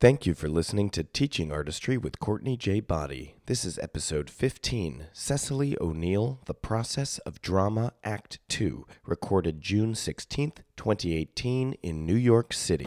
Thank you for listening to Teaching Artistry with Courtney J. Boddie. This is episode 15 Cecily O'Neill, The Process of Drama, Act 2, recorded June 16th, 2018, in New York City.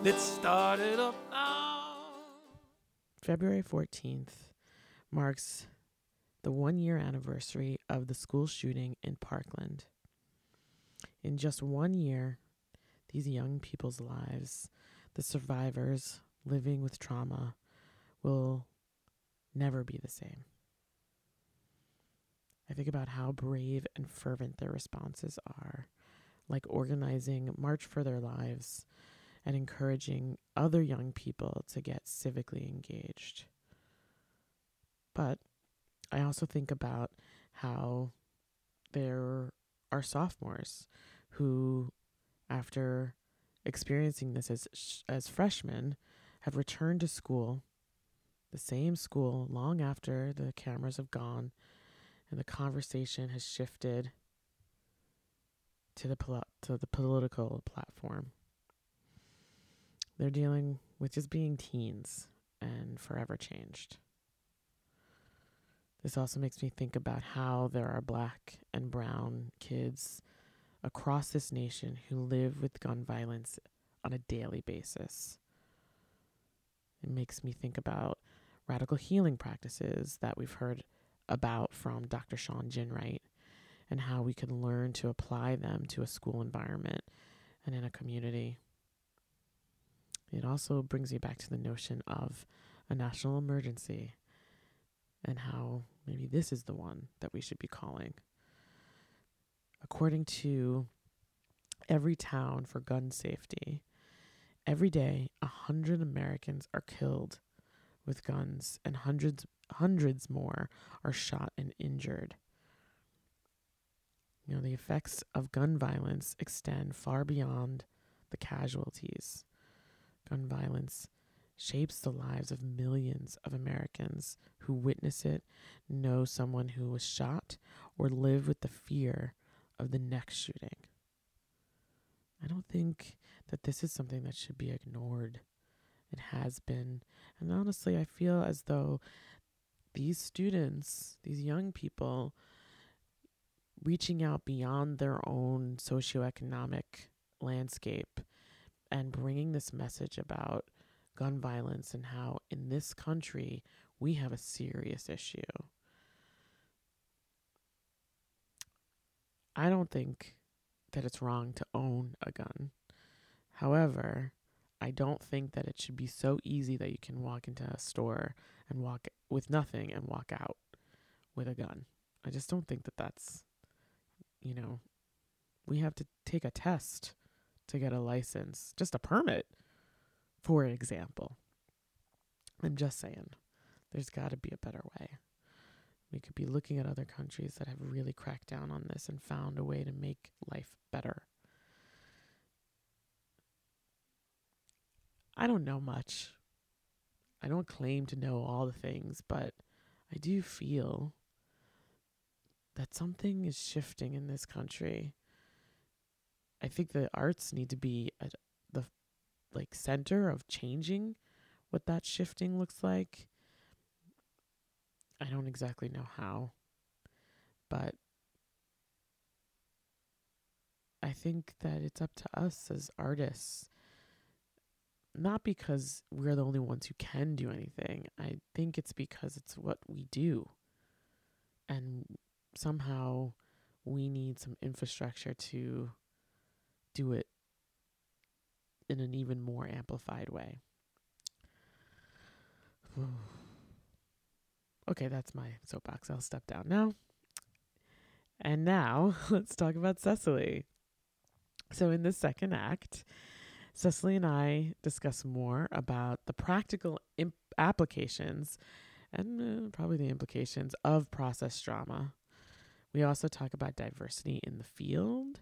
Let's start it up now. February 14th marks the one year anniversary of the school shooting in Parkland. In just one year, these young people's lives, the survivors living with trauma, will never be the same. I think about how brave and fervent their responses are, like organizing March for Their Lives and encouraging other young people to get civically engaged. But I also think about how there are sophomores who, after experiencing this as as freshmen, have returned to school, the same school, long after the cameras have gone, and the conversation has shifted to the pol- to the political platform. They're dealing with just being teens and forever changed. This also makes me think about how there are black and brown kids across this nation who live with gun violence on a daily basis. It makes me think about radical healing practices that we've heard about from Dr. Shawn Ginwright and how we can learn to apply them to a school environment and in a community. It also brings you back to the notion of a national emergency and how maybe this is the one that we should be calling. According to Everytown for Gun Safety, every day a hundred Americans are killed with guns and hundreds hundreds more are shot and injured. You know, the effects of gun violence extend far beyond the casualties. Gun violence shapes the lives of millions of Americans who witness it, know someone who was shot, or live with the fear of the next shooting. I don't think that this is something that should be ignored. It has been. And honestly, I feel as though these students, these young people, reaching out beyond their own socioeconomic landscape and bringing this message about gun violence and how in this country we have a serious issue. I don't think that it's wrong to own a gun. However, I don't think that it should be so easy that you can walk into a store and walk with nothing and walk out with a gun. I just don't think that that's you know, we have to take a test to get a license, just a permit, for example. I'm just saying, there's got to be a better way. We could be looking at other countries that have really cracked down on this and found a way to make life better. I don't know much. I don't claim to know all the things, but I do feel that something is shifting in this country. I think the arts need to be at the like center of changing what that shifting looks like. I don't exactly know how, but I think that it's up to us as artists. Not because we're the only ones who can do anything. I think it's because it's what we do. And somehow we need some infrastructure to do it in an even more amplified way. okay, that's my soapbox. I'll step down now. And now let's talk about Cecily. So, in the second act, Cecily and I discuss more about the practical imp- applications and uh, probably the implications of process drama. We also talk about diversity in the field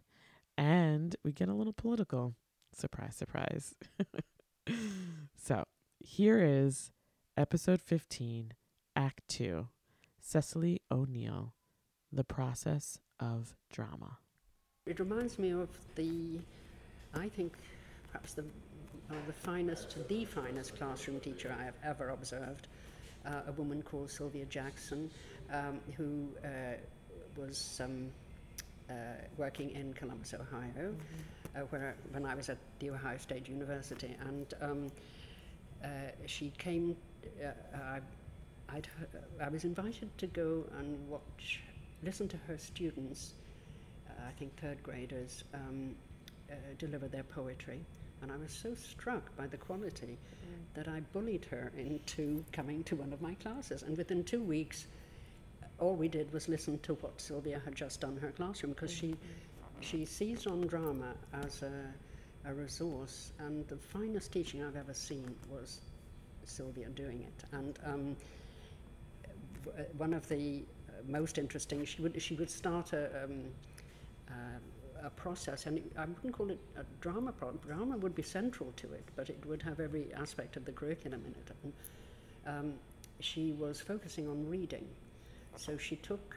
and we get a little political. Surprise, surprise. so, here is episode 15, Act 2 Cecily O'Neill, The Process of Drama. It reminds me of the, I think, perhaps the, the finest, the finest classroom teacher I have ever observed, uh, a woman called Sylvia Jackson, um, who uh, was um, uh, working in Columbus, Ohio, mm-hmm. where when I was at the Ohio State University, and um, uh, she came. I, I'd, I was invited to go and watch, listen to her students I think third graders um, uh, deliver their poetry. And I was so struck by the quality mm. that I bullied her into coming to one of my classes. And within two weeks, all we did was listen to what Sylvia had just done in her classroom because she, she sees on drama as a, a resource. And the finest teaching I've ever seen was Sylvia doing it. And um, w- one of the uh, most interesting, she would, she would start a. Um, uh, a process, and I wouldn't call it a drama problem. Drama would be central to it, but it would have every aspect of the curriculum in it. And, um, she was focusing on reading, so she took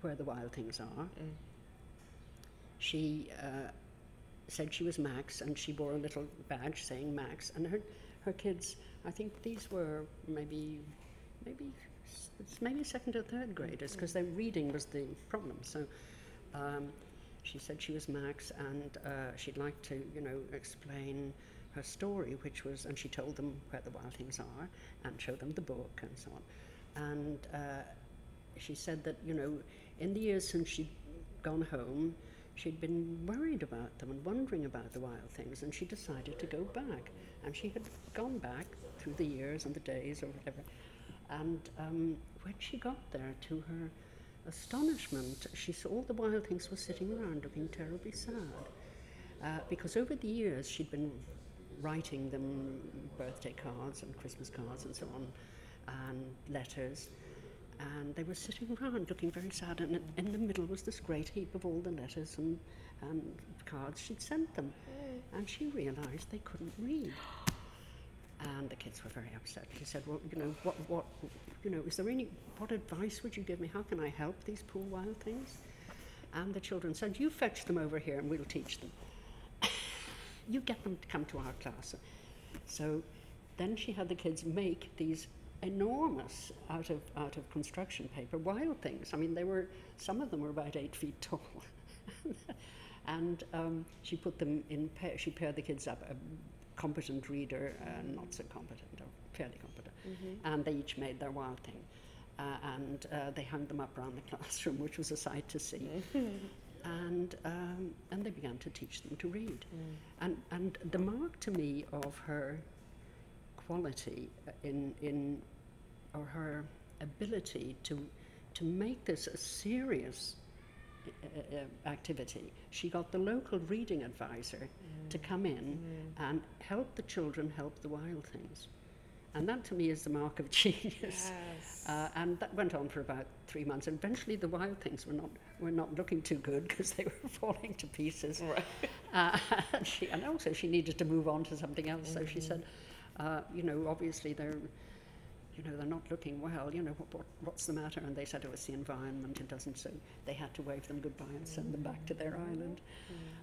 Where the Wild Things Are. Mm. She uh, said she was Max, and she wore a little badge saying Max. And her, her kids, I think these were maybe, maybe, maybe second or third graders, because their reading was the problem. So. Um, she said she was Max and uh, she'd like to, you know, explain her story, which was, and she told them where the wild things are and showed them the book and so on. And uh, she said that, you know, in the years since she'd gone home, she'd been worried about them and wondering about the wild things, and she decided to go back. And she had gone back through the years and the days or whatever. And um, when she got there, to her astonishment, she saw all the wild things were sitting around looking terribly sad. Uh, because over the years she'd been writing them birthday cards and Christmas cards and so on, and letters, and they were sitting around looking very sad. And in the middle was this great heap of all the letters and, and cards she'd sent them. Mm. And she realized they couldn't read. And the kids were very upset. She said, Well, you know, what, what, you know, is there any, what advice would you give me? How can I help these poor wild things? And the children said, You fetch them over here and we'll teach them. you get them to come to our class. So then she had the kids make these enormous out of out of construction paper wild things. I mean, they were some of them were about eight feet tall, and um, she put them in. Pair, she paired the kids up, a competent reader, uh, not so competent, or fairly competent mm-hmm. and they each made their wild thing. Uh, and uh, they hung them up around the classroom, which was a sight to see. and um, and they began to teach them to read. Mm. And and the mark to me of her quality in in or her ability to to make this a serious uh, uh activity. She got the local reading advisor mm. to come in mm. and help the children help the wild things. And that to me is the mark of genius. Yes. Uh, and that went on for about three months. And eventually the wild things were not, were not looking too good because they were falling to pieces. Right. Uh, and, she, and also she needed to move on to something else. Mm-hmm. So she mm-hmm. said, uh, you know, obviously they're, you know, they're not looking well, you know, what, what, what's the matter? And they said, oh, it's the environment, it doesn't, so they had to wave them goodbye and send them back to their island.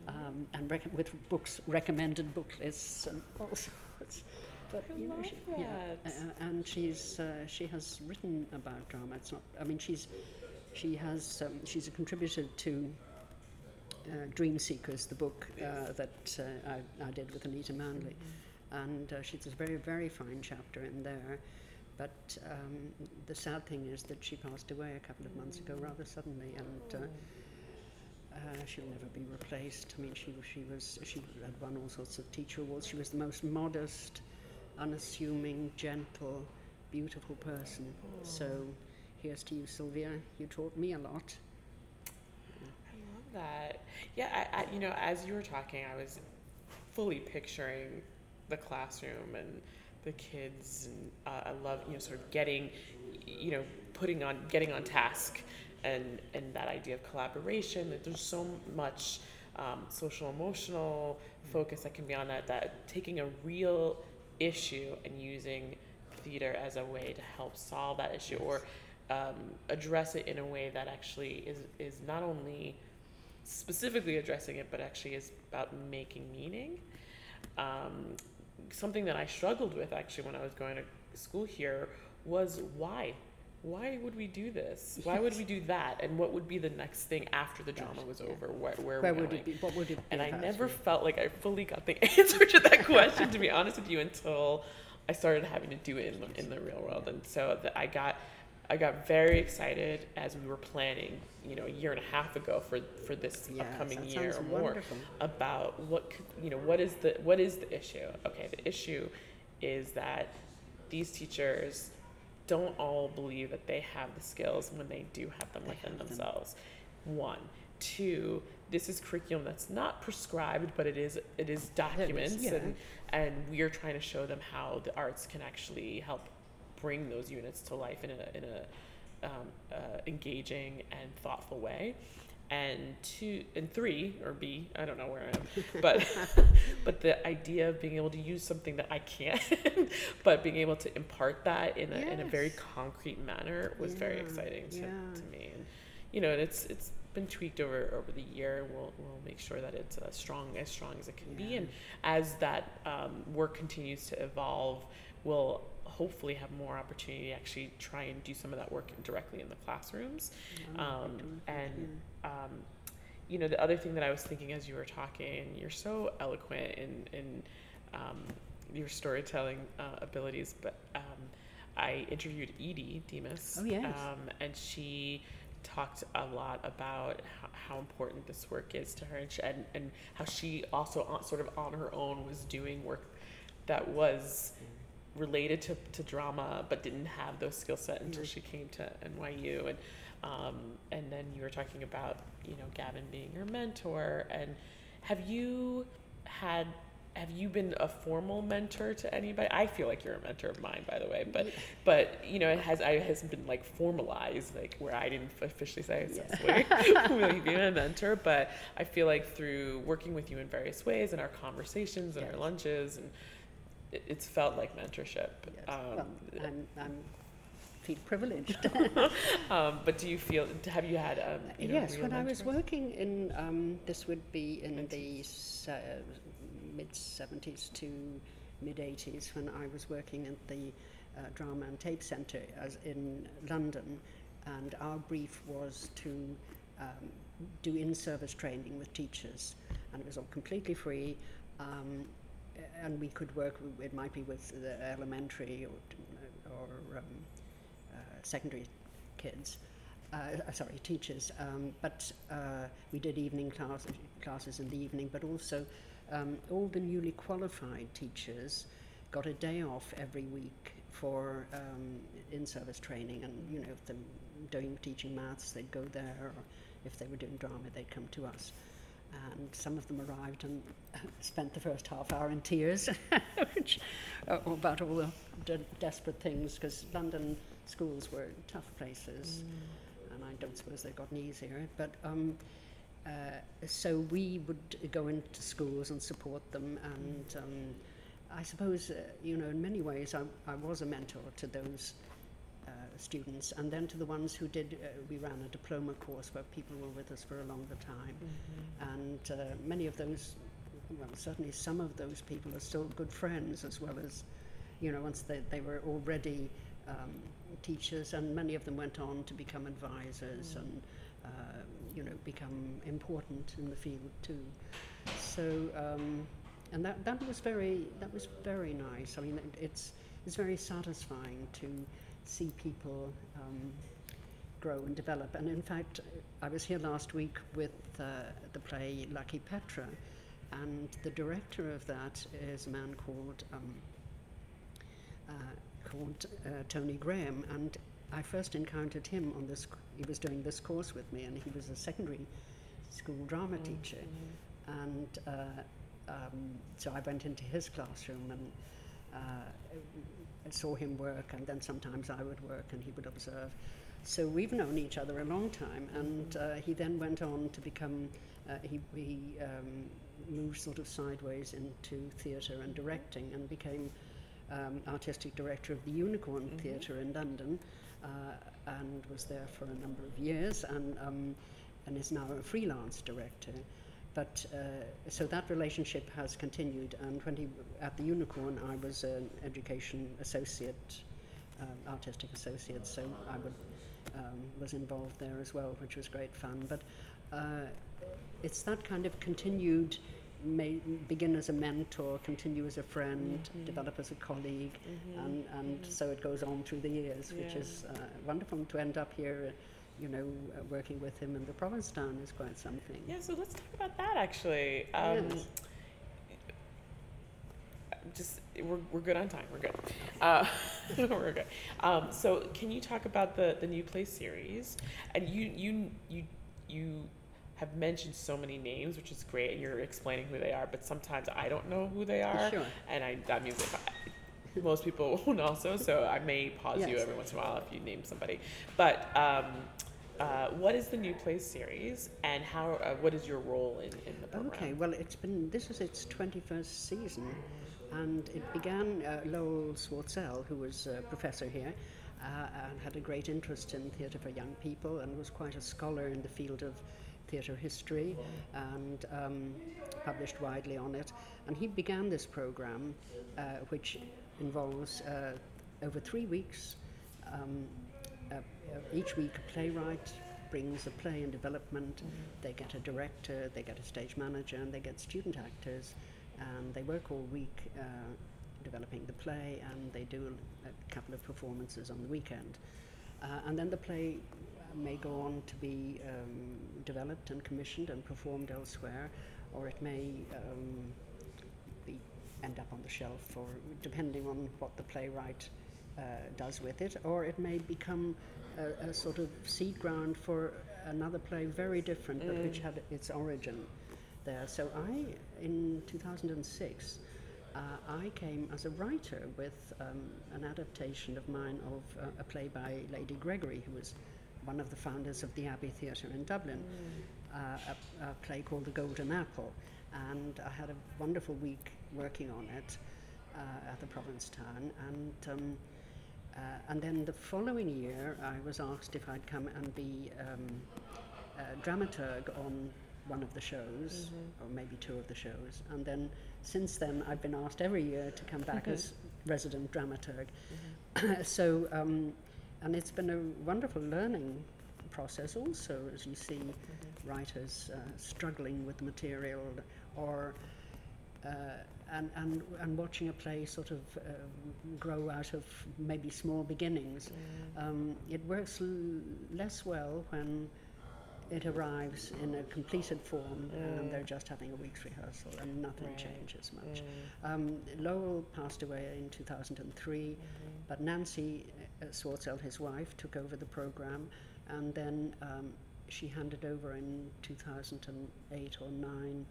Um, and rec- with books, recommended book lists and all sorts. But, I you know, she, yeah, uh, and she's, uh, she has written about drama. It's not, I mean, she's, she has, um, she's a contributor to uh, Dreamseekers, the book uh, that uh, I, I did with Anita Manley. And uh, she's a very, very fine chapter in there. But um, the sad thing is that she passed away a couple of months ago rather suddenly, and uh, uh, she'll never be replaced. I mean, she, she, was, she had won all sorts of teacher awards. She was the most modest, unassuming, gentle, beautiful person. So here's to you, Sylvia. You taught me a lot. I love that. Yeah, I, I, you know, as you were talking, I was fully picturing the classroom and the kids, and uh, I love, you know, sort of getting, you know, putting on, getting on task, and and that idea of collaboration. That there's so much um, social emotional focus that can be on that. That taking a real issue and using theater as a way to help solve that issue or um, address it in a way that actually is is not only specifically addressing it, but actually is about making meaning. Um, something that I struggled with actually when I was going to school here was why. Why would we do this? Why would we do that? And what would be the next thing after the drama was over? Where, where, Where would it be? What would it be? And I never felt like I fully got the answer to that question, to be honest with you, until I started having to do it in in the real world. And so that I got, I got very excited as we were planning, you know, a year and a half ago for, for this Yes, upcoming year or more wonderful. about what could, you know, what is the, what is the issue? Okay, the issue is that these teachers don't all believe that they have the skills when they do have them They within have them. themselves. One, two. This is curriculum that's not prescribed, but it is it is documents, yeah. and and we are trying to show them how the arts can actually help bring those units to life in a in a um, uh, engaging and thoughtful way. And two and three or B, I don't know where I am, but but the idea of being able to use something that I can't, but being able to impart that in a in a very concrete manner was very exciting to, yeah. to me. And you know, and it's it's been tweaked over over the year. We'll we'll make sure that it's as strong as strong as it can be. And as that um, work continues to evolve, we'll hopefully have more opportunity to actually try and do some of that work directly in the classrooms. Um, and um, you know, the other thing that I was thinking as you were talking, you're so eloquent in in um, your storytelling uh, abilities, but um, I interviewed Edie Demas, Oh, yes. um, and she talked a lot about how, how important this work is to her, and, she, and, and how she also, on, sort of on her own, was doing work that was related to, to drama, but didn't have those skill set until she came to NYU, and um, and then you were talking about you know Gavin being your mentor, and have you had have you been a formal mentor to anybody? I feel like you're a mentor of mine, by the way, but but you know it has I hasn't been like formalized, like where I didn't officially say Cecily, will you be my mentor? But I feel like through working with you in various ways and our conversations and our lunches, and it, it's felt like mentorship. Yes. Um, well, I'm, I'm feel privileged. um, but do you feel? Have you had? Um, you know, yes, when I was working in, um, this would be in the uh, mid 70s to mid 80s, when I was working at the uh, Drama and Tape Centre as in London, and our brief was to um, do in-service training with teachers, and it was all completely free. And we could work, it might be with the elementary or, or um, uh, secondary kids, uh, sorry, teachers. Um, but uh, we did evening class, classes in the evening, but also um, all the newly qualified teachers got a day off every week for um, in-service training. And, you know, if they're doing teaching maths, they'd go there, or if they were doing drama, they'd come to us. And some of them arrived and spent the first half hour in tears, which, uh, about all the de- desperate things, because London schools were tough places, and I don't suppose they've gotten easier. But um, uh, so we would go into schools and support them, and um, I suppose, uh, you know, in many ways, I, I was a mentor to those students, and then to the ones who did. Uh, we ran a diploma course where people were with us for a longer time, and uh, many of those, well, certainly some of those people are still good friends as well as, you know, once they, they were already um, teachers, and many of them went on to become advisors and, uh, you know, become important in the field too. So, um, and that, that was very that was very nice. I mean, it, it's it's very satisfying to see people um, grow and develop. And in fact, I was here last week with uh, the play Lucky Petra, and the director of that is a man called um, uh, called uh, Tony Graham, and I first encountered him on this. He was doing this course with me, and he was a secondary school drama teacher, and uh, um, so I went into his classroom and saw him work, and then sometimes I would work and he would observe. So we've known each other a long time, and uh, he then went on to become. Uh, he he um, moved sort of sideways into theatre and directing, and became um, artistic director of the Unicorn Theatre in London, uh, and was there for a number of years, and um, and is now a freelance director. But uh, so that relationship has continued, and when he at the Unicorn, I was an education associate, um, artistic associate, so I would um, was involved there as well, which was great fun. But uh, it's that kind of continued. May begin as a mentor, continue as a friend, develop as a colleague, and, and so it goes on through the years, which Yeah. is uh, wonderful to end up here, uh, you know, uh, working with him in the Provincetown is quite something. Yeah, so let's talk about that actually. Um, Yes. Just we're, we're good on time. We're good. Uh, we're good. Um, so can you talk about the the new play series? And you you you you have mentioned so many names, which is great, and you're explaining who they are. But sometimes I don't know who they are, Sure. and I that means most people won't also. So I may pause you every once in a while if you name somebody. But um, uh, what is the new play series, and how? Uh, what is your role in, in the program? Okay, well, it's been this is its 21st season, and it began. Uh, Lowell Swortzell, who was a professor here, uh, and had a great interest in theatre for young people, and was quite a scholar in the field of theatre history, and um, published widely on it. And he began this program, uh, which involves uh, over three weeks. Um, uh, each week, a playwright brings a play in development. They get a director, they get a stage manager, and they get student actors. And they work all week uh, developing the play, and they do a couple of performances on the weekend. Uh, and then the play uh, may go on to be um, developed and commissioned and performed elsewhere, or it may um, end up on the shelf, or depending on what the playwright uh, does with it, or it may become a, a sort of seed ground for another play very different, but which had its origin there. So I, in 2006, uh, I came as a writer with um, an adaptation of mine of uh, a play by Lady Gregory, who was one of the founders of the Abbey Theatre in Dublin, uh, a, a play called The Golden Apple. And I had a wonderful week working on it uh, at the Provincetown. And, um, uh, and then the following year, I was asked if I'd come and be um, a dramaturg on one of the shows, or maybe two of the shows. And then since then, I've been asked every year to come back as resident dramaturg. so, um, and it's been a wonderful learning process also, as you see writers uh, struggling with material or uh, and, and, and watching a play sort of uh, grow out of maybe small beginnings. Um, it works l- less well when it arrives in a completed form and they're just having a week's rehearsal and nothing Right. changes much. Um, Lowell passed away in 2003, but Nancy uh, Swortzell, his wife, took over the program and then um, she handed over in 2008 or 9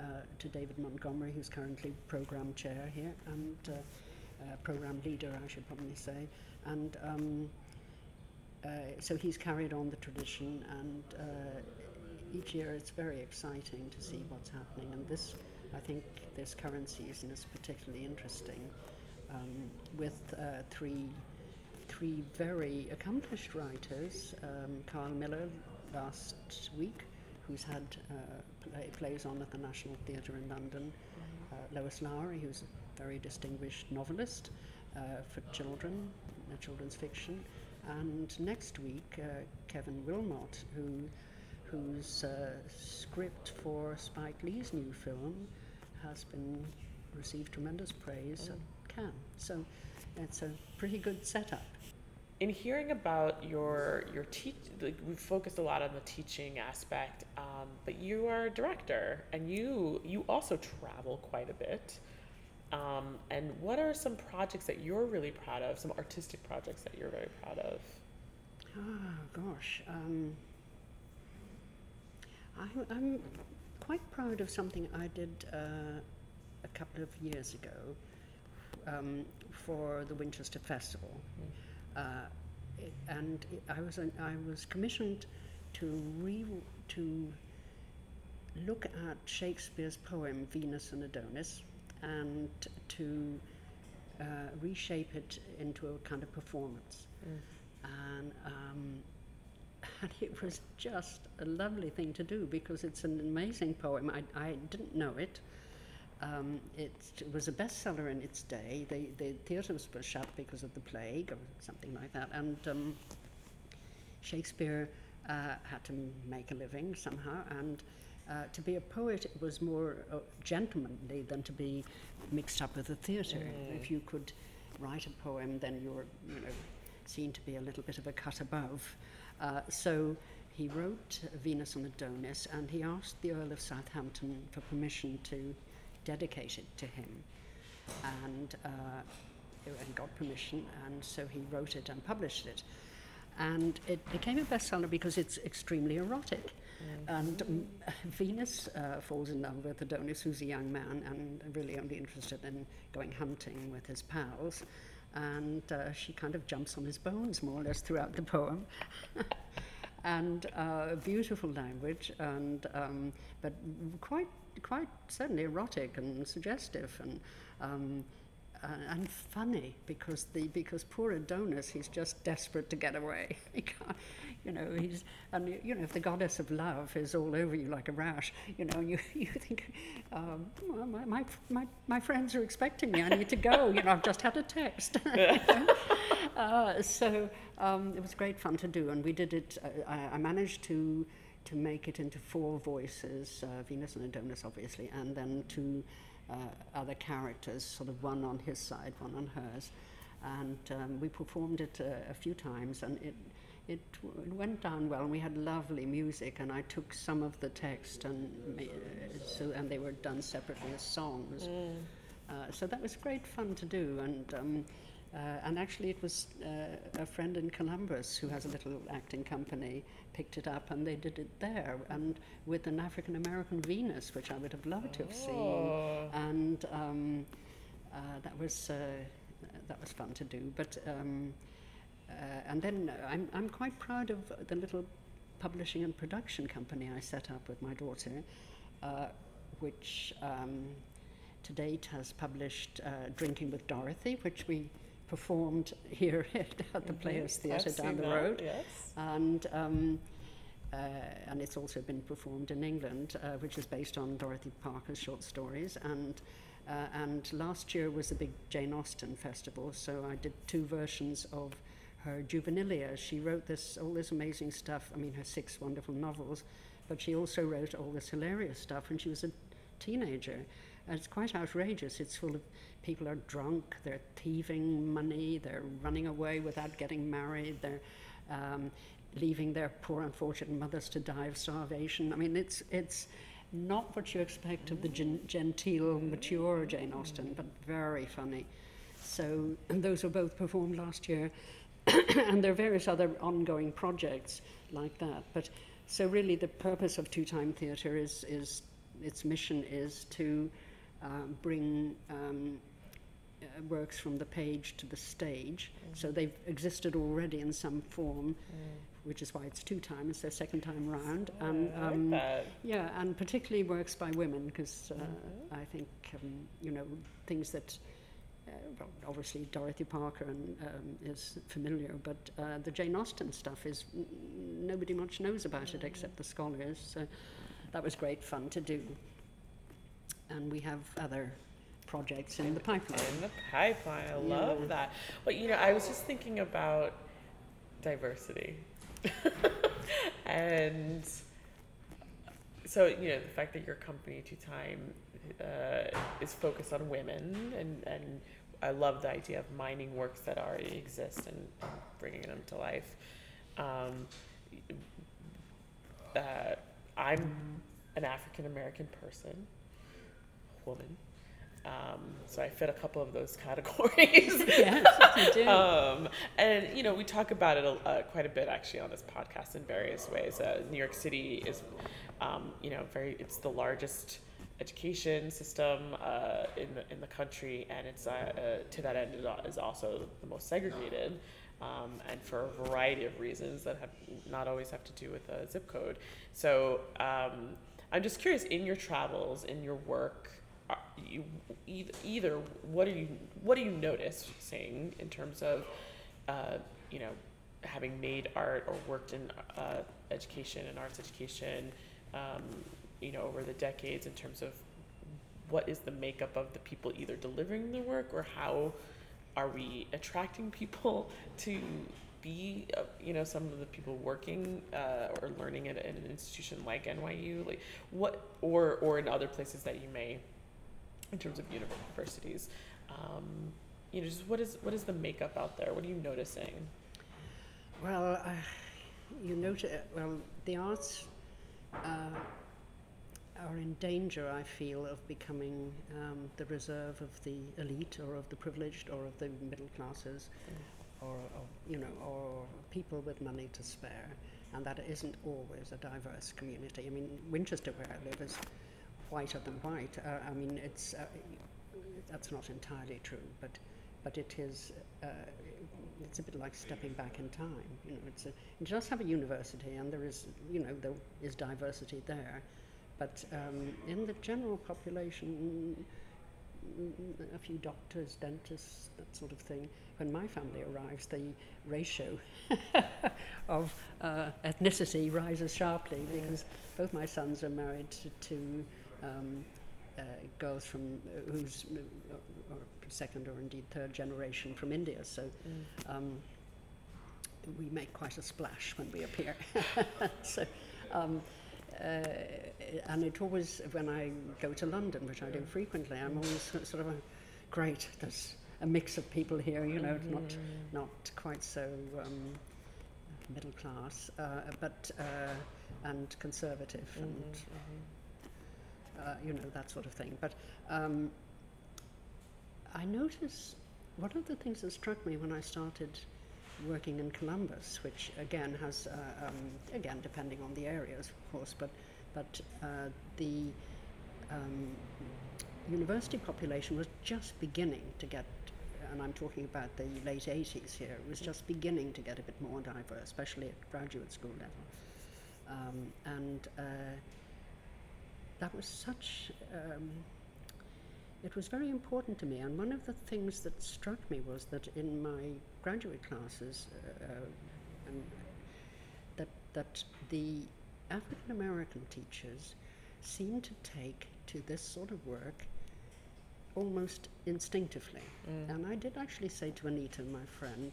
uh, to David Montgomery, who's currently program chair here and uh, uh, program leader, I should probably say. And um, uh, so he's carried on the tradition, and uh, each year it's very exciting to see what's happening. And this I think this current season is particularly interesting um, with uh, three three very accomplished writers. Um, Carl Miller last week, who's had uh, play, plays on at the National Theatre in London. Uh, Lois Lowry, who's a very distinguished novelist uh, for children, children's fiction. And next week, uh, Kevin Willmott, who whose uh, script for Spike Lee's new film has been received tremendous praise at Cannes. So it's a pretty good setup. In hearing about your your teach, like we've focused a lot on the teaching aspect, um, but you are a director and you you also travel quite a bit. Um, and what are some projects that you're really proud of? Some artistic projects that you're very proud of? Oh gosh, um, I'm, I'm quite proud of something I did uh, a couple of years ago um, for the Winchester Festival, uh, and I was an, I was commissioned to re to look at Shakespeare's poem Venus and Adonis and to uh, reshape it into a kind of performance and um, and it was just a lovely thing to do because it's an amazing poem. I, I didn't know it. Um, it was a bestseller in its day. The, the theatres were shut because of the plague or something like that, and um, Shakespeare uh, had to make a living somehow. And uh, to be a poet was more uh, gentlemanly than to be mixed up with the theatre. If you could write a poem, then you're, you know, seen to be a little bit of a cut above. Uh, so he wrote Venus and Adonis, and he asked the Earl of Southampton for permission to dedicate it to him, and uh, and got permission, and so he wrote it and published it, and it became a bestseller because it's extremely erotic. And um, Venus uh, falls in love with Adonis, who's a young man and really only interested in going hunting with his pals. And uh, she kind of jumps on his bones more or less throughout the poem. and uh, beautiful language, and um, but quite quite certainly erotic and suggestive and. Um, uh, and funny because the because poor Adonis he's just desperate to get away. He can't, you know he's and you know if the goddess of love is all over you like a rash, you know you you think um, well, my, my my my friends are expecting me. I need to go. You know I've just had a text. uh, so um, it was great fun to do, and we did it. Uh, I, I managed to to make it into four voices: uh, Venus and Adonis, obviously, and then two uh, other characters, sort of one on his side, one on hers. And um, we performed it uh, a few times, and it, it, w- it went down well. And we had lovely music, and I took some of the text, and so and they were done separately as songs. Uh, so that was great fun to do, and um, uh, and actually it was uh, a friend in Columbus who has a little acting company picked it up, and they did it there, and with an African American Venus, which I would have loved to have Oh. seen, and um, uh, that was uh, that was fun to do. But um, uh, and then I'm I'm quite proud of the little publishing and production company I set up with my daughter, uh, which um, to date has published uh, Drinking with Dorothy, which we performed here at the Players Theatre I've down the that, road. Yes. And, um, uh, and it's also been performed in England, uh, which is based on Dorothy Parker's short stories. And, uh, and last year was the big Jane Austen festival, so I did two versions of her juvenilia. She wrote this all this amazing stuff. I mean, her six wonderful novels, but she also wrote all this hilarious stuff when she was a teenager. It's quite outrageous. It's full of people are drunk, they're thieving money, they're running away without getting married, they're um, leaving their poor unfortunate mothers to die of starvation. I mean, it's it's not what you expect of the gen- genteel, mature Jane Austen, but very funny. So and those were both performed last year, and there are various other ongoing projects like that. But so really, the purpose of Two Time Theatre is is its mission is to um, bring um, uh, works from the page to the stage. So they've existed already in some form, which is why it's two times, it's their second time round. and, I like um, yeah, and particularly works by women because uh, Mhm. I think um, you know things that. Uh, well, obviously Dorothy Parker and, um, is familiar, but uh, the Jane Austen stuff is n- nobody much knows about it except the scholars. So that was great fun to do. And we have other projects in the pipeline. In the pipeline. I Yeah. love that. Well, you know, I was just thinking about diversity. and so, you know, the fact that your company, Two Time, uh, is focused on women, and, and I love the idea of mining works that already exist and, and bringing them to life. Um, uh, I'm an African American person, woman. Um, so I fit a couple of those categories. yes, you do. Um, and you know, we talk about it a, uh, quite a bit actually on this podcast in various ways. Uh, New York City is, um, you know, very. It's the largest education system uh, in the in the country, and it's uh, uh, to that end it is also the most segregated. Um, and for a variety of reasons that have not always have to do with a zip code. So um, I'm just curious in your travels, in your work, you either, what are you what do you notice seeing in terms of uh, you know having made art or worked in uh, education and arts education um, you know over the decades in terms of what is the makeup of the people either delivering the work or how are we attracting people to be uh, you know some of the people working uh, or learning at, at an institution like NYU like what or or in other places that you may in terms of universities um, you know just what is what is the makeup out there what are you noticing Well, uh, you note, uh, well, the arts uh, are in danger, I feel, of becoming um, the reserve of the elite or of the privileged or of the middle classes or, or, you know, or people with money to spare. And that isn't always a diverse community. I mean, Winchester, where I live, is whiter than white. Uh, I mean, it's, uh, that's not entirely true, but, but it is, uh, it's a bit like stepping back in time. You know, it's a, you just have a university, and there is, you know, there is diversity there, but um, in the general population, a few doctors, dentists, that sort of thing. When my family arrives, the ratio of uh, ethnicity rises sharply because both my sons are married to, to um, uh, girls from uh, whose uh, or second or indeed third generation from India. So um, we make quite a splash when we appear. so, um, uh, and it always, when I go to London, which I do frequently, I'm always sort of a, great. There's a mix of people here, you know, not not quite so um, middle class, uh, but uh, and conservative and uh, you know that sort of thing. But um, I notice one of the things that struck me when I started working in Columbus, which again has uh, um, again depending on the areas, of course, but but uh, the um, university population was just beginning to get. And I'm talking about the late 80s here. It was just beginning to get a bit more diverse, especially at graduate school level. Um, and uh, that was such um, it was very important to me. And one of the things that struck me was that in my graduate classes uh, and that that the African American teachers seemed to take to this sort of work almost instinctively. And I did actually say to Anita my friend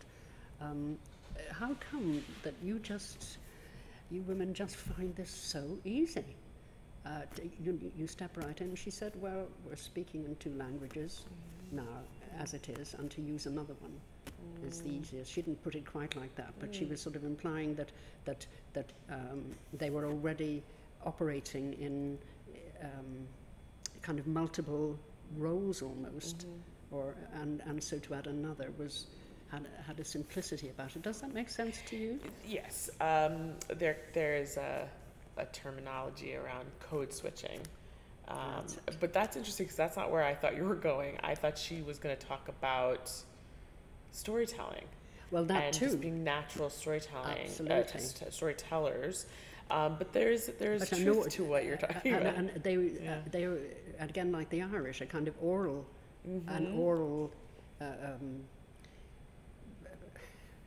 um, how come that you just you women just find this so easy uh, you, you step right in. She said, Well, we're speaking in two languages now, as it is, and to use another one is the easiest. She didn't put it quite like that, but she was sort of implying that, that, that um, they were already operating in um, kind of multiple roles almost, or, and, and so to add another was. Had, had a simplicity about it. Does that make sense to you? Yes, um, there there is a, a terminology around code switching, Um, but that's interesting because that's not where I thought you were going. I thought she was going to talk about storytelling Well, that and too. just being natural storytelling, Absolutely. uh, st- storytellers. Um, but there's there's But truth know- to what you're talking and, about. and they, Yeah. uh, they and again, like the Irish, a kind of oral, Mm-hmm. an oral, uh, um,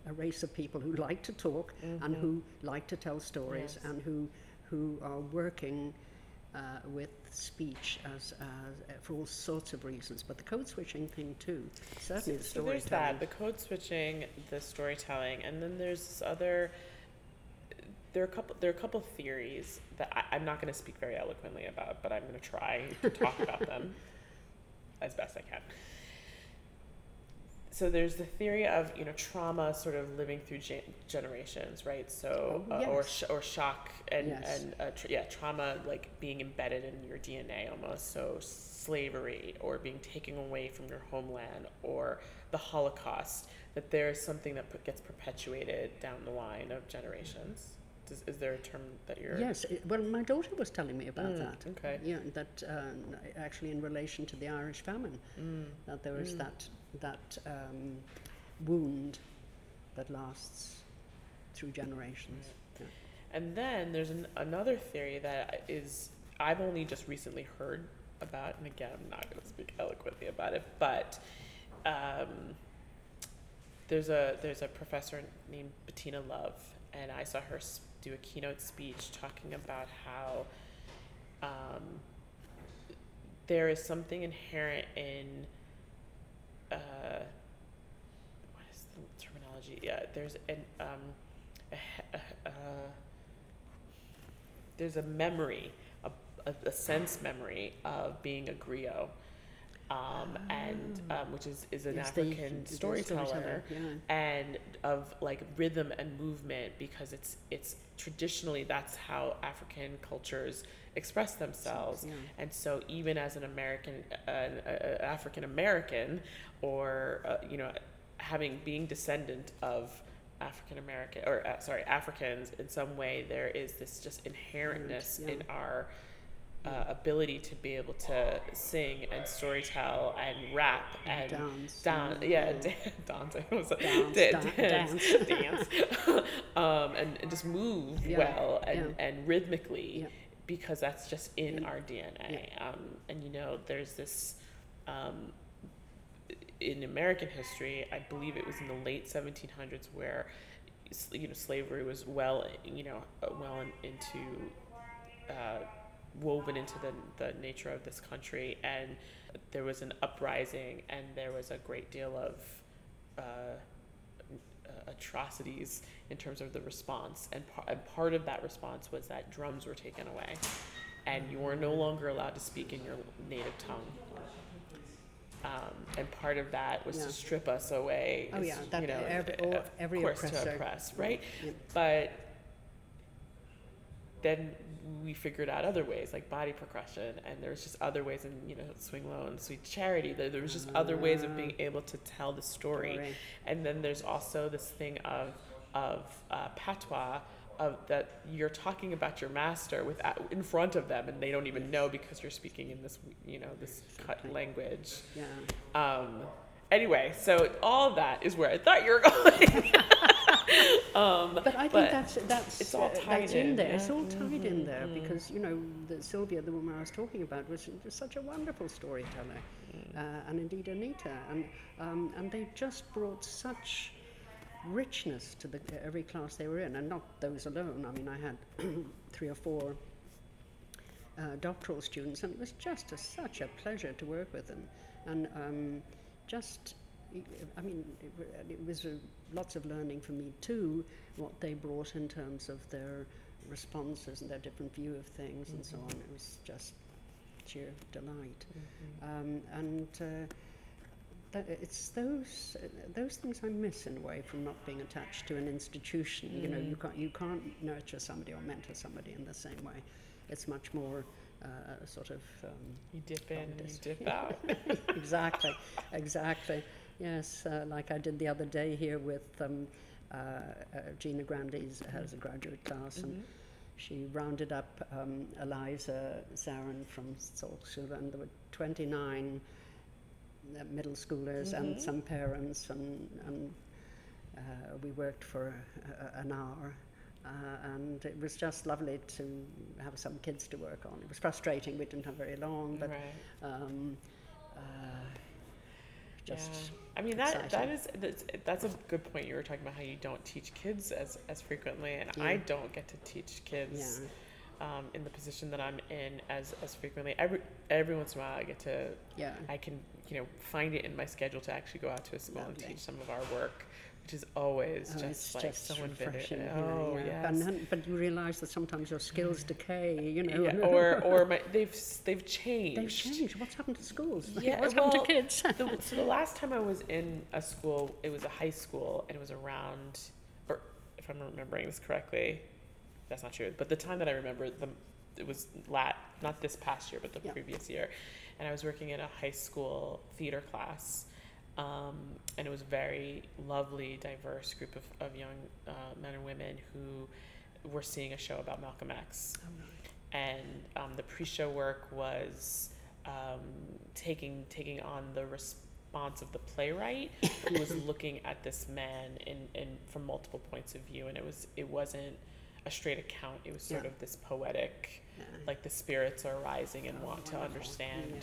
a race of people who like to talk Mm-hmm. and who like to tell stories Yes. and who, who are working uh, with speech as, as for all sorts of reasons. But the code switching thing too, certainly the so there's storytelling. that the code switching, the storytelling, and then there's this other. There are a couple. There are a couple theories that I, I'm not going to speak very eloquently about, but I'm going to try to talk about them as best I can. So there's the theory of you know trauma sort of living through gen- generations, right? So Oh, uh, or sh- or shock and Yes. and uh, tr- yeah, trauma like being embedded in your DNA almost. So slavery or being taken away from your homeland or the Holocaust. That there is something that put, gets perpetuated down the line of generations. Does, is there a term that you're? Yes, it, well, my daughter was telling me about Mm, that. okay. Yeah, that um, actually in relation to the Irish famine, Mm. that there is that that um, wound that lasts through generations. Yeah. And then there's an, another theory that is I've only just recently heard about, and again, I'm not going to speak eloquently about it, but um, there's a there's a professor named Bettina Love, and I saw her do a keynote speech talking about how um, there is something inherent in uh, what is the terminology? Yeah, there's an um, a, a, there's a memory, a, a sense memory of being a griot, um, and um, which is, is an Yes, African the storyteller, storyteller, yeah. and of like rhythm and movement because it's it's traditionally that's how African cultures express themselves, yeah. and so even as an American, an uh, African American, or uh, you know, having being descendant of African American or uh, sorry Africans in some way, there is this just inherentness yeah. in our uh, ability to be able to sing and storytell and rap and Dance, dan- yeah, yeah, yeah. dan- dance. I was like, Dance, da- da- dance, dance. dance, um, and, and just move Yeah, well and, yeah. and rhythmically Yeah. because that's just in In- our DNA. Um, and you know, there's this um, in American history. I believe it was in the late 1700s where you know slavery was well you know uh, well in, into uh, woven into the, the nature of this country and there was an uprising and there was a great deal of uh, atrocities in terms of the response and, par- and part of that response was that drums were taken away and you were no longer allowed to speak in your native tongue um, and part of that was Yeah. to strip us away Oh, yeah, that you know, every- every of course to oppressor. oppress right Yep. but then we figured out other ways like body percussion and there was just other ways and you know swing low and sweet charity. There, there was just other ways of being able to tell the story. Story. and then there's also this thing of of uh, patois of that you're talking about your master with in front of them and they don't even know because you're speaking in this you know this cut language. Yeah. um, anyway so all that is where i thought you were going um, But I think but that's that's it's all uh, tied that's in, in, there. yeah. It's all tied in there Mhm. because you know the, Sylvia, the woman I was talking about, was, was such a wonderful storyteller, Mm. uh, and indeed Anita, and um, and they just brought such richness to the every class they were in, and not those alone. I mean, I had three or four uh, doctoral students, and it was just a, such a pleasure to work with them, and um, just. I mean, it, it was uh, lots of learning for me too, what they brought in terms of their responses and their different view of things and so on. It was just sheer delight. Um, and uh, that, it's those uh, those things I miss in a way from not being attached to an institution. You know, you can't you can't nurture somebody or mentor somebody in the same way. It's much more uh, sort of um, you dip in and you dip out exactly, exactly. Yes, uh, like I did the other day here with um, uh, uh, Gina Grandes has a graduate class, and she rounded up um, Eliza Zarin from Salzgitter, and there were 29 uh, middle schoolers and some parents, and, and uh, we worked for a, an hour. Uh, and it was just lovely to have some kids to work on. It was frustrating, we didn't have very long, but right. um, uh, just yeah. I mean that that is that's, that's a good point. You were talking about how you don't teach kids as as frequently, and I don't get to teach kids yeah, um, in the position that I'm in as as frequently. Every every once in a while, I get to yeah. I can you know find it in my schedule to actually go out to a school and teach some of our work, which is always Oh, just like just so refreshing. you know, Oh yeah. yes. And but you realise that sometimes your skills decay, you know. Yeah, or or my, they've they've changed. They've changed. changed. What's happened to schools? Yeah, What's well, happened to kids? the, so the last time I was in a school, it was a high school, and it was around, or if I'm remembering this correctly, that's not true. But the time that I remember, the it was lat not this past year, but the Yeah. previous year, and I was working in a high school theater class, um, and it was a very lovely, diverse group of, of young uh, men and women who were seeing a show about Malcolm X and um, the pre-show work was um, taking taking on the response of the playwright who was looking at this man in, in from multiple points of view and it was it wasn't a straight account it was sort Yeah. of this poetic Yeah. like the spirits are rising and Oh, want to understand Yeah.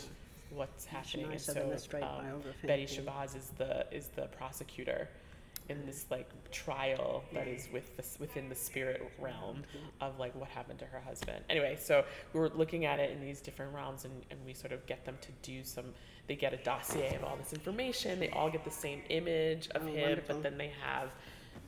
What's happening and nicer so straight um, biography. Betty. Shabazz is the is the prosecutor in this like trial that is with this within the spirit realm of like what happened to her husband. Anyway, so we were looking at it in these different realms and, and we sort of get them to do some they get a dossier of all this information, they all get the same image of Oh, him, wonderful. but then they have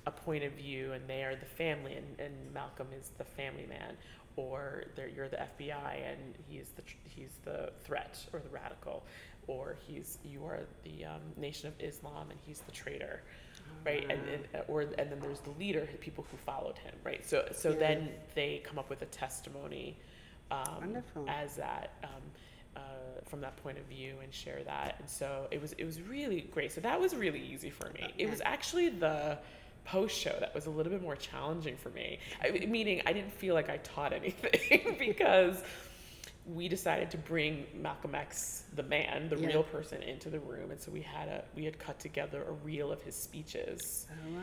a point of view and they are the family and, and Malcolm is the family man or you're the FBI and he's the tr- he's the threat or the radical or he's you are the um, Nation of Islam and he's the traitor right? And, and or and then there's the leader people who followed him right? So so Yeah. then they come up with a testimony um, as that um, uh, from that point of view and share that. And so it was it was really great. So that was really easy for me. It was actually the post show that was a little bit more challenging for me I, meaning i didn't feel like i taught anything because we decided to bring Malcolm X, the man, the Yeah. real person, into the room, and so we had a we had cut together a reel of his speeches, Oh, wow.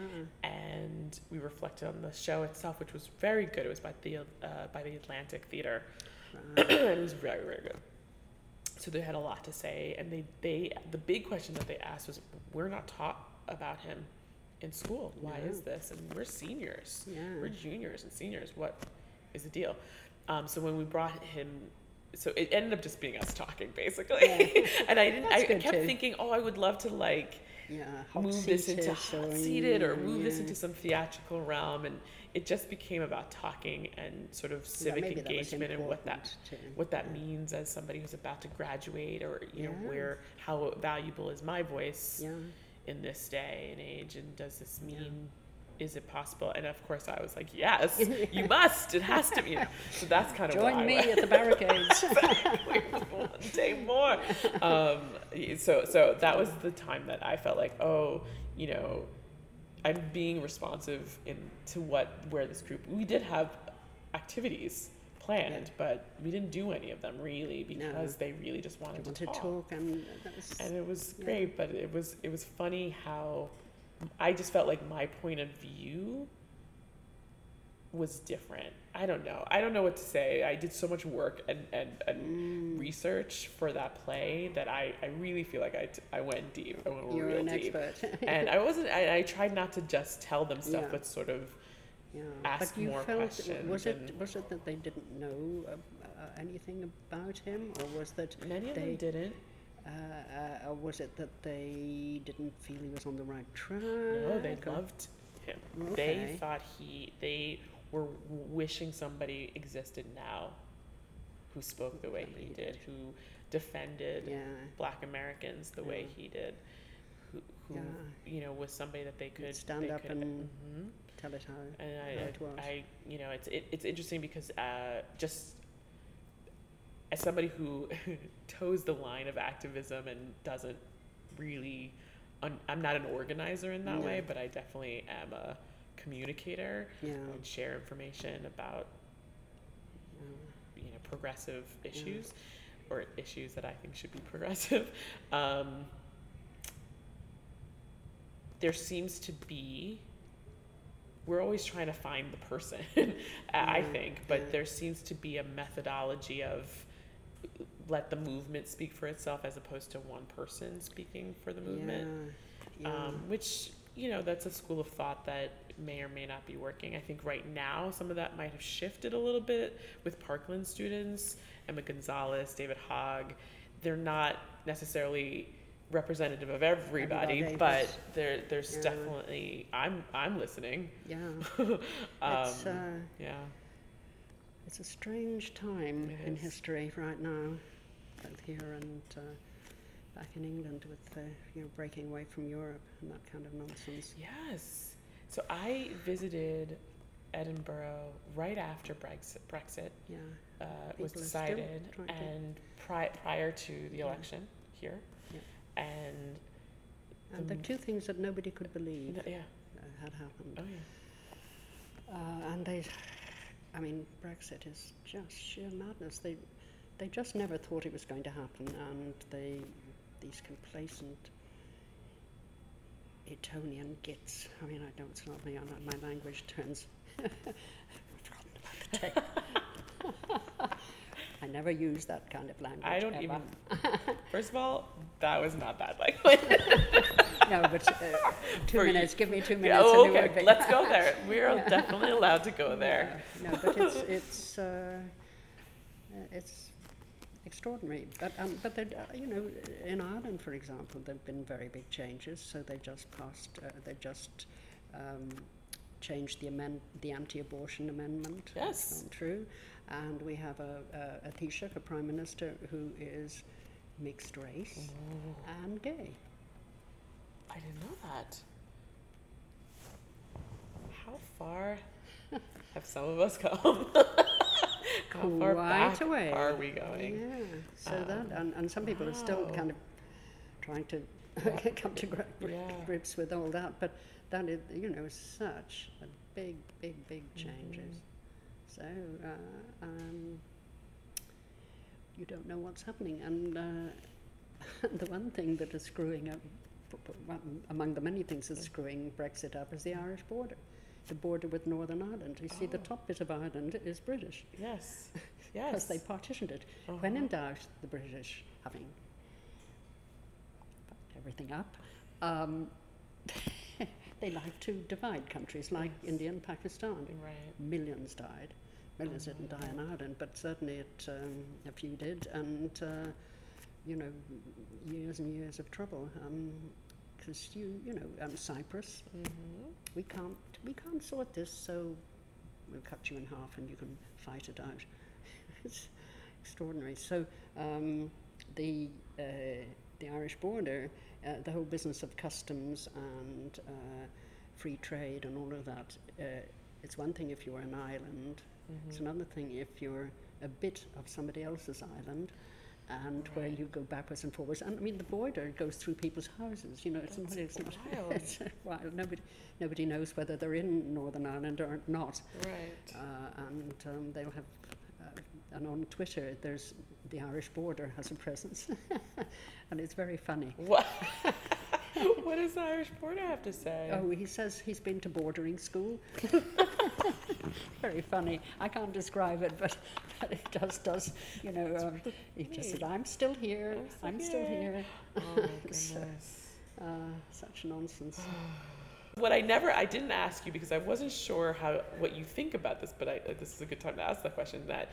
and we reflected on the show itself, which was very good. It was by the uh, by the Atlantic Theater, and it was very very good. So they had a lot to say, and they they the big question that they asked was, "We're not taught about him in school. Why is this? And we're seniors." Yeah. we're juniors and seniors. What is the deal? Um, so when we brought him, so it ended up just being us talking basically, Yeah. and I didn't. I, That's I kept too. thinking, oh, I would love to like Yeah. move this into seated hot or- seated or yeah, move this into some theatrical realm, and it just became about talking and sort of civic engagement and what that too. what that means as somebody who's about to graduate or you know where how valuable is my voice Yeah. In this day and age and does this Yeah. mean is it possible? And of course i was like yes you must. It has to be. So that's kind of Join me at the barricades. one day more. Um, so so that was the time that i felt like oh you know i'm being responsive in to what where this group we did have activities planned but we didn't do any of them really because they really just wanted want to to talk talk and was and it was Yeah. great but it was it was funny how i just felt like my point of view was different i don't know i don't know what to say i did so much work and and, and Mm. research for that play that i i really feel like i, t- I went deep i went you're real an deep expert. and i wasn't I, I tried not to just tell them stuff Yeah. but sort of yeah. ask but you more felt questions was it was it that they didn't know uh, uh, anything about him, or was that many of they them didn't uh, uh, or was it that they didn't feel he was on the right track? No, they or- loved him. Okay. They thought he. They were wishing somebody existed now, who spoke the way he he did, who defended Yeah. Black Americans the way he did, who, who Yeah. you know was somebody that they could stand they up could, and Mhm. Tell it how. And how I, it was. I, you know, it's it, it's interesting because uh, just as somebody who toes the line of activism and doesn't really, un- I'm not an organizer in that No. way, but I definitely am a communicator yeah. and share information about yeah. you know progressive issues or issues that I think should be progressive. Um, there seems to be we're always trying to find the person i think but there seems to be a methodology of let the movement speak for itself as opposed to one person speaking for the movement. Yeah, yeah. um, which you know that's a school of thought that may or may not be working. I think right now some of that might have shifted a little bit with parkland students emma gonzalez david hogg. They're not necessarily representative of everybody, Everybody, but there there's Yeah. definitely i'm i'm listening yeah. um, it's, uh, yeah it's a strange time It in is. history right now, both here and uh, back in England with uh, you know breaking away from Europe and that kind of nonsense. yes so i visited edinburgh right after brexit brexit Yeah, uh, was decided and pri- prior to the Yeah. election here. And and the two things that nobody could believe no, yeah had happened. oh yeah Uh, and they, I mean, Brexit is just sheer madness. They, they just never thought it was going to happen, and they, these complacent Etonian gits. I mean, I don't stop me on my language turns. I've forgotten about the tape. I never use that kind of language. I don't ever. even. First of all, that was not bad language. No, but uh, two For you- minutes. Give me two Yeah, minutes. oh, and okay, let's go there. We are Yeah. definitely allowed to go there. Yeah, No, but it's it's uh, uh, it's extraordinary. But um, but they you know in Ireland, for example, there've been very big changes. So they just passed. Uh, they just um, changed the amend the anti-abortion amendment. Yes. through, and we have a, a, a Taoiseach, a prime minister, who is mixed race mm. and gay. I didn't know that. How far have some of us come? How far Quite back away. are we going? Yeah. So that um, and, and some people are still kind of trying to come to gri- gri- Yeah. grips with all that, but that is you know such a big, big, big changes. Mm-hmm. So uh, um, you don't know what's happening, and uh, the one thing that is screwing up, p- p- one- among the many things that's screwing Brexit up, is the Irish border. The border with Northern Ireland. You see, the Oh. top bit of Ireland is British Yes. yes. because they partitioned it. When Uh-huh. in doubt, the British, having everything up, um, they like to divide countries like. India and Pakistan. Right. Millions died. Millions didn't die in Ireland, but certainly it, um, a few did, and uh, you know, years and years of trouble. Because you, you know, um, Cyprus, Mm-hmm. we can't, we can't sort this, so we'll cut you in half and you can fight it out. it's extraordinary. So um, the uh, the Irish border, uh, the whole business of customs and uh, free trade and all of that. Uh, it's one thing if you're an island. Mm-hmm. It's another thing if you're a bit of somebody else's island. And where you go backwards and forwards, and I mean the border goes through people's houses. You know, it's That's not. It's not. wild. It's wild. Nobody, nobody knows whether they're in Northern Ireland or not. Right. Uh, and um, they'll have, uh, and on Twitter, there's the Irish border has a presence, and it's very funny. What? what does the Irish border have to say? Oh, he says he's been to bordering school. very funny. I can't describe it, but, but it just does. You know, um, he just said, "I'm still here. I'm I'm still still here." here." Oh my So- goodness. Uh, such nonsense. What I never, I didn't ask you because I wasn't sure how what you think about this, but I, this is a good time to ask the question. That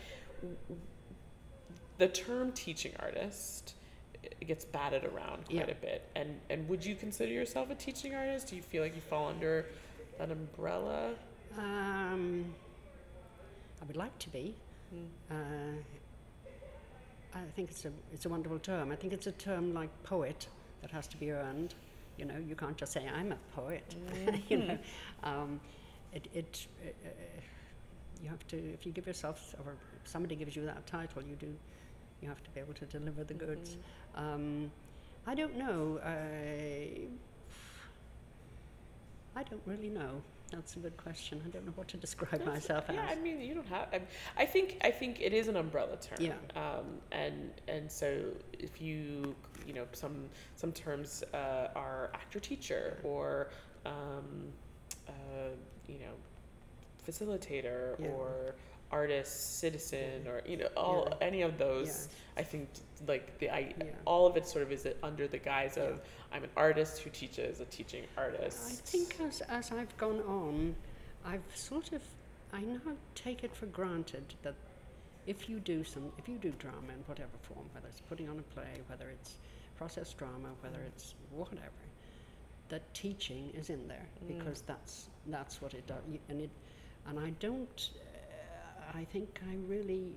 the term teaching artist gets batted around quite Yeah. a bit, and and would you consider yourself a teaching artist? Do you feel like you fall under that umbrella? Um, I would like to be. Mm. Uh, I think it's a it's a wonderful term. I think it's a term like poet that has to be earned. You know, you can't just say I'm a poet. you know, um, it it uh, uh, you have to if you give yourself or if somebody gives you that title, you do you have to be able to deliver the goods. Um, I don't know. I I don't really know. That's a good question. I don't know what to describe myself yeah, as. I mean, you don't have. I, I think I think it is an umbrella term. Yeah. Um, and and so if you you know some some terms uh, are actor teacher or um, uh, you know facilitator Yeah. or artist citizen or you know all Yeah. any of those. Yes. I think like the I, Yeah. all of it sort of is under the guise of Yeah. I'm an artist who teaches a teaching artist. I think as, as I've gone on, I've sort of, I now take it for granted that if you do some, if you do drama in whatever form, whether it's putting on a play, whether it's process drama, whether Mm. it's whatever, that teaching is in there Mm. because that's that's what it does. And it, and I don't, I think I'm really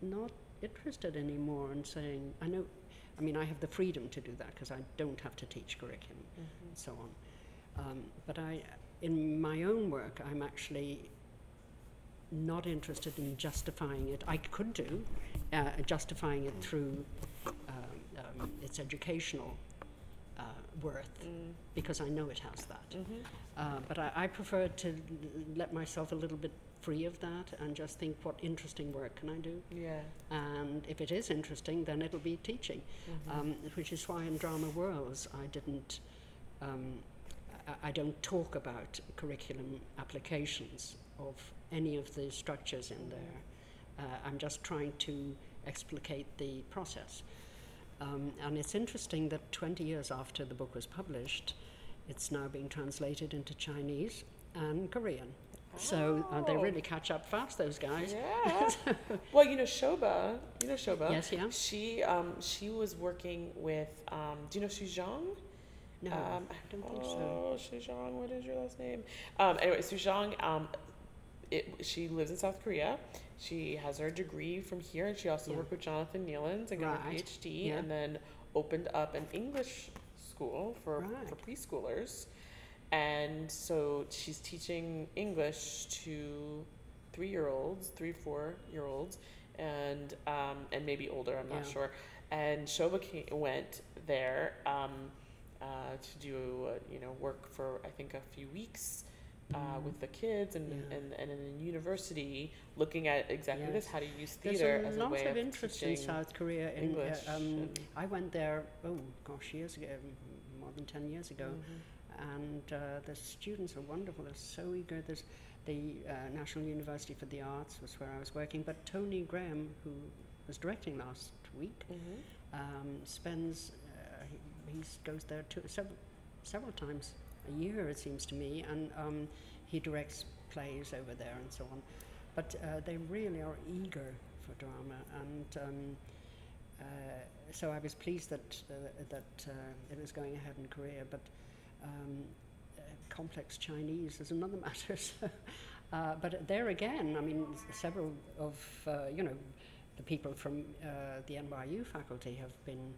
not interested anymore in saying, I know, I mean, I have the freedom to do that because I don't have to teach curriculum Mhm. and so on. Um, but I, in my own work, I'm actually not interested in justifying it. I could do, uh, justifying it through um, um, its educational uh, worth Mm. because I know it has that. Mhm. Uh, but I, I prefer to l- let myself a little bit free of that and just think what interesting work can I do? Yeah. And if it is interesting, then it'll be teaching Mhm. um, which is why in Drama Worlds I didn't, um, I, I don't talk about curriculum applications of any of the structures in there. Uh, I'm just trying to explicate the process. Um, and it's interesting that 20 years after the book was published, it's now being translated into Chinese and Korean. So uh, they Oh. really catch up fast, those guys. Yeah. well, you know Shoba. You know Shoba. Yes, yeah. She um she was working with um. Do you know Xu Zhang? No, um, I don't think so. oh, Zhang. What is your last name? Um. Anyway, Xu Zhang. Um. It, she lives in South Korea. She has her degree from here, and she also Yeah. worked with Jonathan Neelands and got Right. PhD, Yeah. and then opened up an English school for for preschoolers. And so she's teaching English to three year olds, three, four year olds, and um, and maybe older, I'm not Yeah. sure. And Shoba came, went there um, uh, to do, uh, you know, work for I think a few weeks uh, Mm. with the kids and, Yeah. and, and in university looking at exactly this Yes. how to use There's theater a as lot a way of interest in South Korea. In, uh, English. um, I went there, oh gosh, years ago, more than 10 years ago, Mhm. And uh, the students are wonderful. They're so eager. There's the uh, National University for the Arts was where I was working, but Tony Graham, who was directing last week, Mhm. um, spends uh, he he's, goes there two, several several times a year, it seems to me, and um, he directs plays over there and so on. But uh, they really are eager for drama, and um, uh, so I was pleased that uh, that uh, it was going ahead in Korea. But um, uh, complex Chinese is another matter. So, uh, but there again, I mean, several of uh, you know the people from uh, the NYU faculty have been,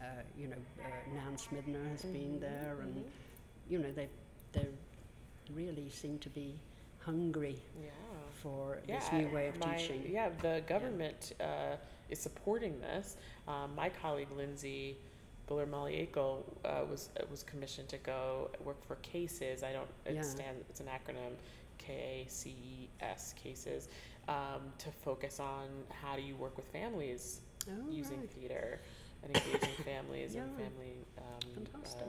uh, you know, uh, Nan Smithner has been Mhm, there, and mhm. you know they they really seem to be hungry Yeah. for this new way of my- teaching. Yeah, the government uh, is supporting this. Um, my colleague Lindsay Buller Malieco uh, was uh, was commissioned to go work for KACES. I don't. It Yeah. stand, It's an acronym. K A C E S KACES. Um, to focus on how do you work with families Oh, using right. theater and engaging families and family. Um, Um,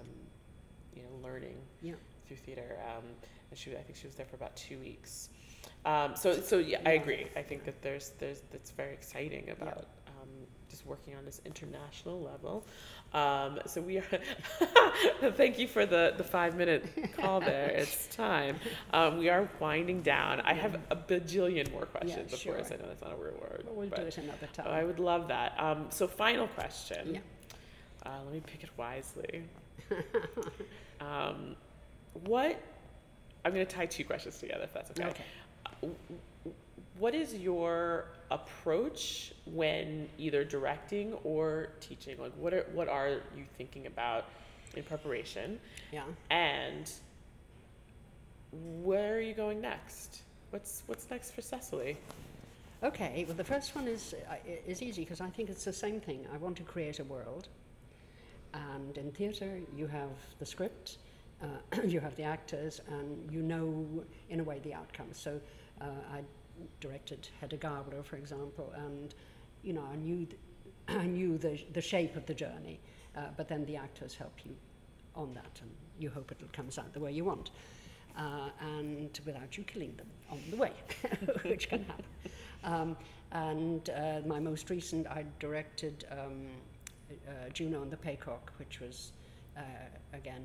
you know, learning Yeah. through theater. Um, and she, I think she was there for about two weeks. Um, so, so yeah, I agree. I think that there's, there's, that's very exciting about um, just working on this international level. Um, so we are. thank you for the the five minute call there. It's time. Um, we are winding down. I have a bajillion more questions. of sure. course, I know that's not a real word. But we'll but do it another time. I would love that. Um, so, final question. Yeah. Uh, let me pick it wisely. um, what? I'm going to tie two questions together, if that's okay. Okay. What is your approach when either directing or teaching? Like, what are what are you thinking about in preparation? Yeah. And where are you going next? What's what's next for Cecily? Okay. Well, the first one is uh, is easy because I think it's the same thing. I want to create a world, and in theatre you have the script, uh, you have the actors, and you know, in a way, the outcome. So uh, I directed Hedda Gabler, for example, and you know, I knew, th- I knew the, the shape of the journey, uh, but then the actors help you on that, and you hope it comes out the way you want, uh, and without you killing them on the way, which can happen. Um, and uh, my most recent, I directed um, uh, Juno and the Paycock, which was uh, again,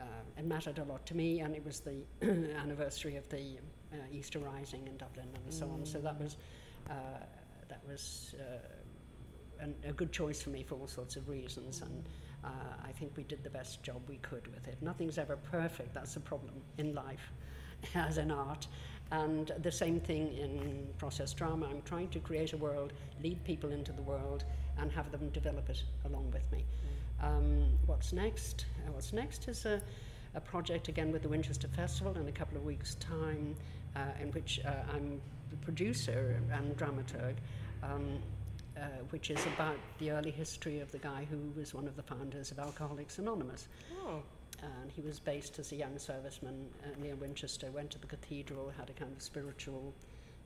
uh, it mattered a lot to me, and it was the anniversary of the Easter Rising in Dublin and so on. So that was uh, that was uh, an, a good choice for me for all sorts of reasons, and uh, I think we did the best job we could with it. Nothing's ever perfect. That's the problem in life, as in art. And the same thing in process drama. I'm trying to create a world, lead people into the world, and have them develop it along with me. Um, what's next? Uh, what's next is a, a project again with the Winchester Festival in a couple of weeks' time, uh, in which uh, I'm the producer and dramaturg, um, uh, which is about the early history of the guy who was one of the founders of Alcoholics Anonymous. Oh, And he was based as a young serviceman uh, near Winchester, went to the cathedral, had a kind of spiritual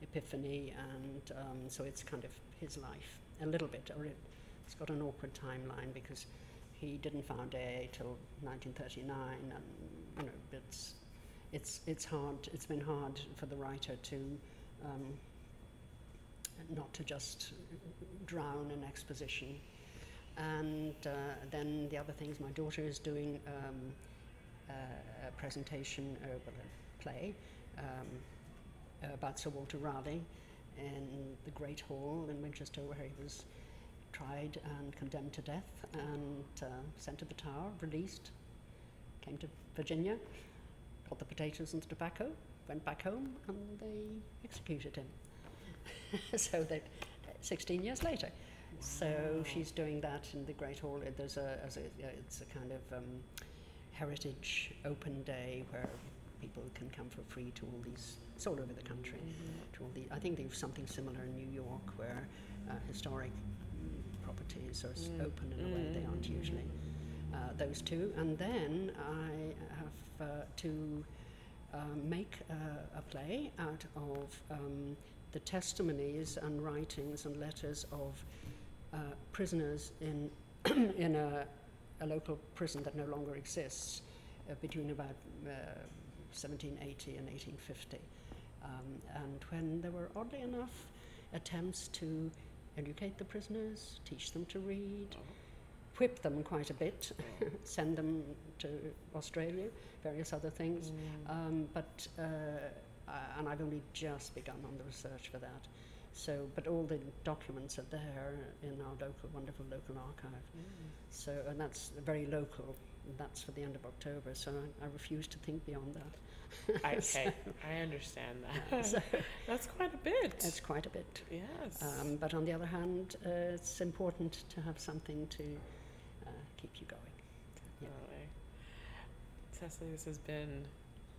epiphany, and um, so it's kind of his life, a little bit. Or it, it's got an awkward timeline because he didn't found AA till 1939, and you know, it's it's it's hard. It's been hard for the writer to um, not to just drown in exposition. And uh, then the other things, my daughter is doing um, uh, a presentation, uh, a play um, about Sir Walter Raleigh in the Great Hall in Winchester, where he was tried and condemned to death and uh, sent to the Tower, released, came to Virginia, got the potatoes and the tobacco, went back home, and they executed him. so that 16 years later. So she's doing that in the Great Hall. There's a, a it's a kind of um, heritage open day where people can come for free to all these. It's all over the country. To all the, I think there's something similar in New York where uh, historic mm, properties are s open in a way they aren't usually. Uh, those two, and then I uh, to uh, make a, a play out of um, the testimonies and writings and letters of uh, prisoners in in a, a local prison that no longer exists uh, between about uh, 1780 and 1850. Um, and when there were, oddly enough, attempts to educate the prisoners, teach them to read, whip them quite a bit, send them to Australia, various other things. Um, but uh, uh, and I've only just begun on the research for that. So, but all the documents are there in our local, wonderful local archive. So, and that's very local. That's for the end of October. So I, I refuse to think beyond that. I, So, okay, I understand that. so That's quite a bit. it's quite a bit. yes. Um, but on the other hand, uh, it's important to have something to keep you going. yeah. Definitely. Cecily, this has been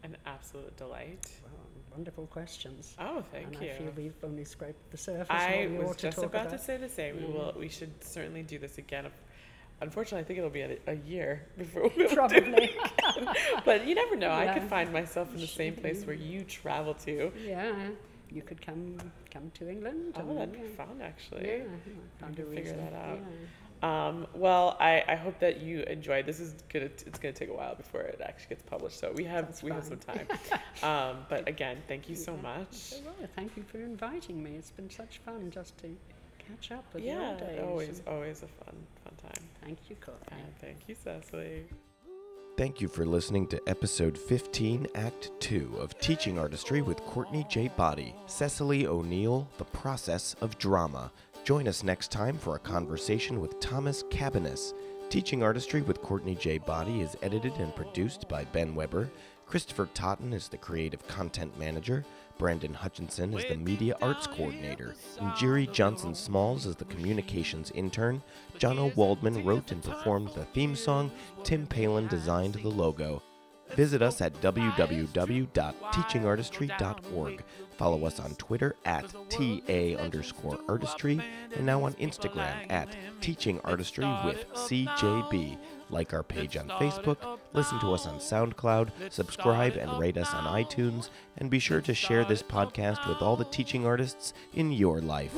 an absolute delight. Well, wonderful questions. Oh, thank and you. I feel we've only scraped the surface. I what we was ought to just talk about, about. to say the same. We Mm. will. We should certainly do this again. Unfortunately, I think it'll be a, a year before we'll do Probably. it. But you never know. I could find myself in the same place where you travel to. yeah, you could come come to England. Oh, and, that'd be yeah. fun, actually. Yeah, find can a figure reason. that out. Yeah. Um, well, I, I hope that you enjoyed. This is gonna it's gonna take a while before it actually gets published, so we have That's we have some time. um, but again, thank you so Yeah. much. Well, thank you for inviting me. It's been such fun just to catch up with the Yeah, old days. always always a fun fun time. Thank you, Courtney. And thank you, Cecily. Thank you for listening to episode 15, Act 2 of Teaching Artistry with Courtney J. Boddie, Cecily O'Neill, The Process of Drama. Join us next time for a conversation with Thomas Cabaniss. Teaching Artistry with Courtney J. Boddie is edited and produced by Ben Weber. Christopher Totten is the creative content manager. Brandon Hutchinson is the media arts coordinator. And Jiri Johnson Smalls is the communications intern. John O. Waldman wrote and performed the theme song. Tim Palin designed the logo. Visit us at www.teachingartistry.org. Follow us on Twitter at TA underscore artistry and now on Instagram at Teaching Artistry with CJB. Like our page on Facebook, listen to us on SoundCloud, subscribe and rate us on iTunes, and be sure to share this podcast with all the teaching artists in your life.